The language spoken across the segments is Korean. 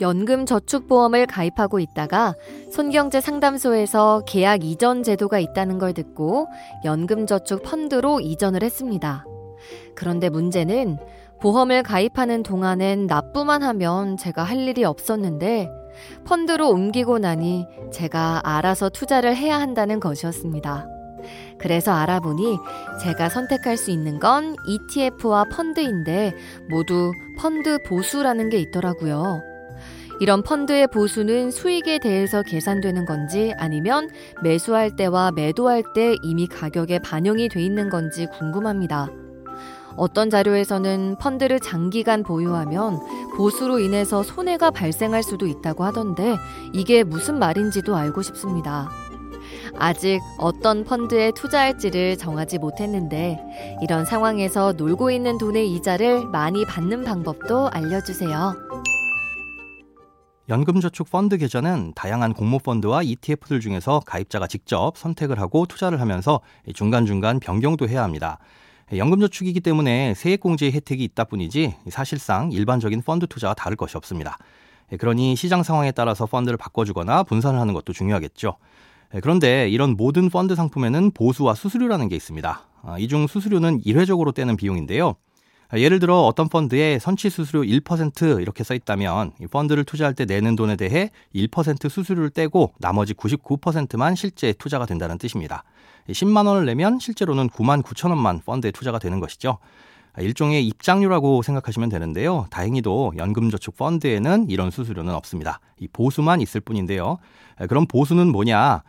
연금저축보험을 가입하고 있다가 손경제 상담소에서 계약 이전 제도가 있다는 걸 듣고 연금저축 펀드로 이전을 했습니다. 그런데 문제는 보험을 가입하는 동안엔 납부만 하면 제가 할 일이 없었는데 펀드로 옮기고 나니 제가 알아서 투자를 해야 한다는 것이었습니다. 그래서 알아보니 제가 선택할 수 있는 건 ETF와 펀드인데 모두 펀드 보수라는 게 있더라고요. 이런 펀드의 보수는 수익에 대해서 계산되는 건지 아니면 매수할 때와 매도할 때 이미 가격에 반영이 돼 있는 건지 궁금합니다. 어떤 자료에서는 펀드를 장기간 보유하면 보수로 인해서 손해가 발생할 수도 있다고 하던데 이게 무슨 말인지도 알고 싶습니다. 아직 어떤 펀드에 투자할지를 정하지 못했는데 이런 상황에서 놀고 있는 돈의 이자를 많이 받는 방법도 알려주세요. 연금저축 펀드 계좌는 다양한 공모 펀드와 ETF들 중에서 가입자가 직접 선택을 하고 투자를 하면서 중간중간 변경도 해야 합니다. 연금저축이기 때문에 세액공제의 혜택이 있다 뿐이지 사실상 일반적인 펀드 투자와 다를 것이 없습니다. 그러니 시장 상황에 따라서 펀드를 바꿔주거나 분산을 하는 것도 중요하겠죠. 그런데 이런 모든 펀드 상품에는 보수와 수수료라는 게 있습니다. 아, 이중 수수료는 일회적으로 떼는 비용인데요. 예를 들어 어떤 펀드에 선취 수수료 1% 이렇게 써 있다면 이 펀드를 투자할 때 내는 돈에 대해 1% 수수료를 떼고 나머지 99%만 실제 투자가 된다는 뜻입니다. 10만 원을 내면 실제로는 9만 9천 원만 펀드에 투자가 되는 것이죠. 일종의 입장료라고 생각하시면 되는데요. 다행히도 연금저축 펀드에는 이런 수수료는 없습니다. 이 보수만 있을 뿐인데요. 그럼 보수는 뭐냐?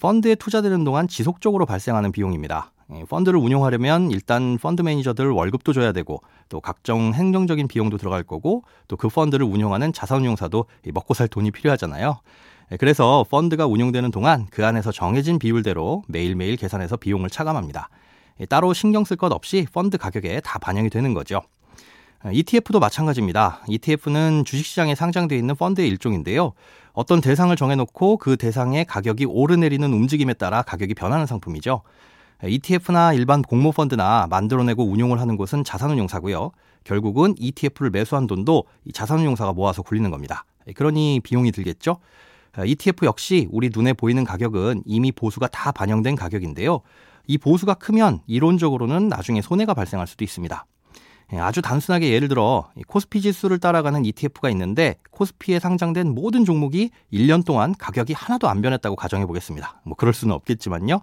펀드에 투자되는 동안 지속적으로 발생하는 비용입니다. 펀드를 운용하려면 일단 펀드 매니저들 월급도 줘야 되고 또 각종 행정적인 비용도 들어갈 거고 또 그 펀드를 운용하는 자산운용사도 먹고 살 돈이 필요하잖아요. 그래서 펀드가 운용되는 동안 그 안에서 정해진 비율대로 매일매일 계산해서 비용을 차감합니다. 따로 신경 쓸 것 없이 펀드 가격에 다 반영이 되는 거죠. ETF도 마찬가지입니다. ETF는 주식시장에 상장되어 있는 펀드의 일종인데요. 어떤 대상을 정해놓고 그 대상의 가격이 오르내리는 움직임에 따라 가격이 변하는 상품이죠. ETF나 일반 공모 펀드나 만들어내고 운용을 하는 곳은 자산운용사고요. 결국은 ETF를 매수한 돈도 자산운용사가 모아서 굴리는 겁니다. 그러니 비용이 들겠죠? ETF 역시 우리 눈에 보이는 가격은 이미 보수가 다 반영된 가격인데요. 이 보수가 크면 이론적으로는 나중에 손해가 발생할 수도 있습니다. 아주 단순하게 예를 들어 코스피 지수를 따라가는 ETF가 있는데 코스피에 상장된 모든 종목이 1년 동안 가격이 하나도 안 변했다고 가정해 보겠습니다. 뭐 그럴 수는 없겠지만요.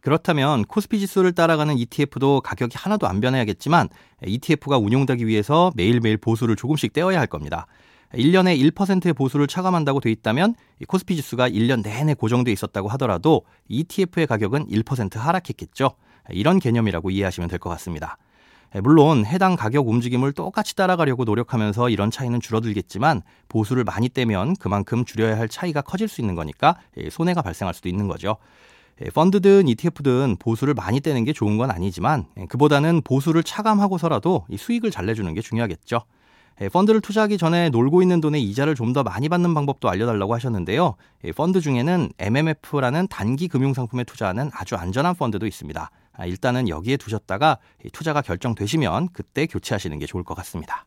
그렇다면 코스피 지수를 따라가는 ETF도 가격이 하나도 안 변해야겠지만 ETF가 운용되기 위해서 매일매일 보수를 조금씩 떼어야 할 겁니다. 1년에 1%의 보수를 차감한다고 돼 있다면 코스피 지수가 1년 내내 고정돼 있었다고 하더라도 ETF의 가격은 1% 하락했겠죠. 이런 개념이라고 이해하시면 될 것 같습니다. 물론 해당 가격 움직임을 똑같이 따라가려고 노력하면서 이런 차이는 줄어들겠지만 보수를 많이 떼면 그만큼 줄여야 할 차이가 커질 수 있는 거니까 손해가 발생할 수도 있는 거죠. 예, 펀드든 ETF든 보수를 많이 떼는 게 좋은 건 아니지만 예, 그보다는 보수를 차감하고서라도 수익을 잘 내주는 게 중요하겠죠. 예, 펀드를 투자하기 전에 놀고 있는 돈의 이자를 좀 더 많이 받는 방법도 알려달라고 하셨는데요. 펀드 중에는 MMF라는 단기 금융상품에 투자하는 아주 안전한 펀드도 있습니다. 아, 일단은 여기에 두셨다가 투자가 결정되시면 그때 교체하시는 게 좋을 것 같습니다.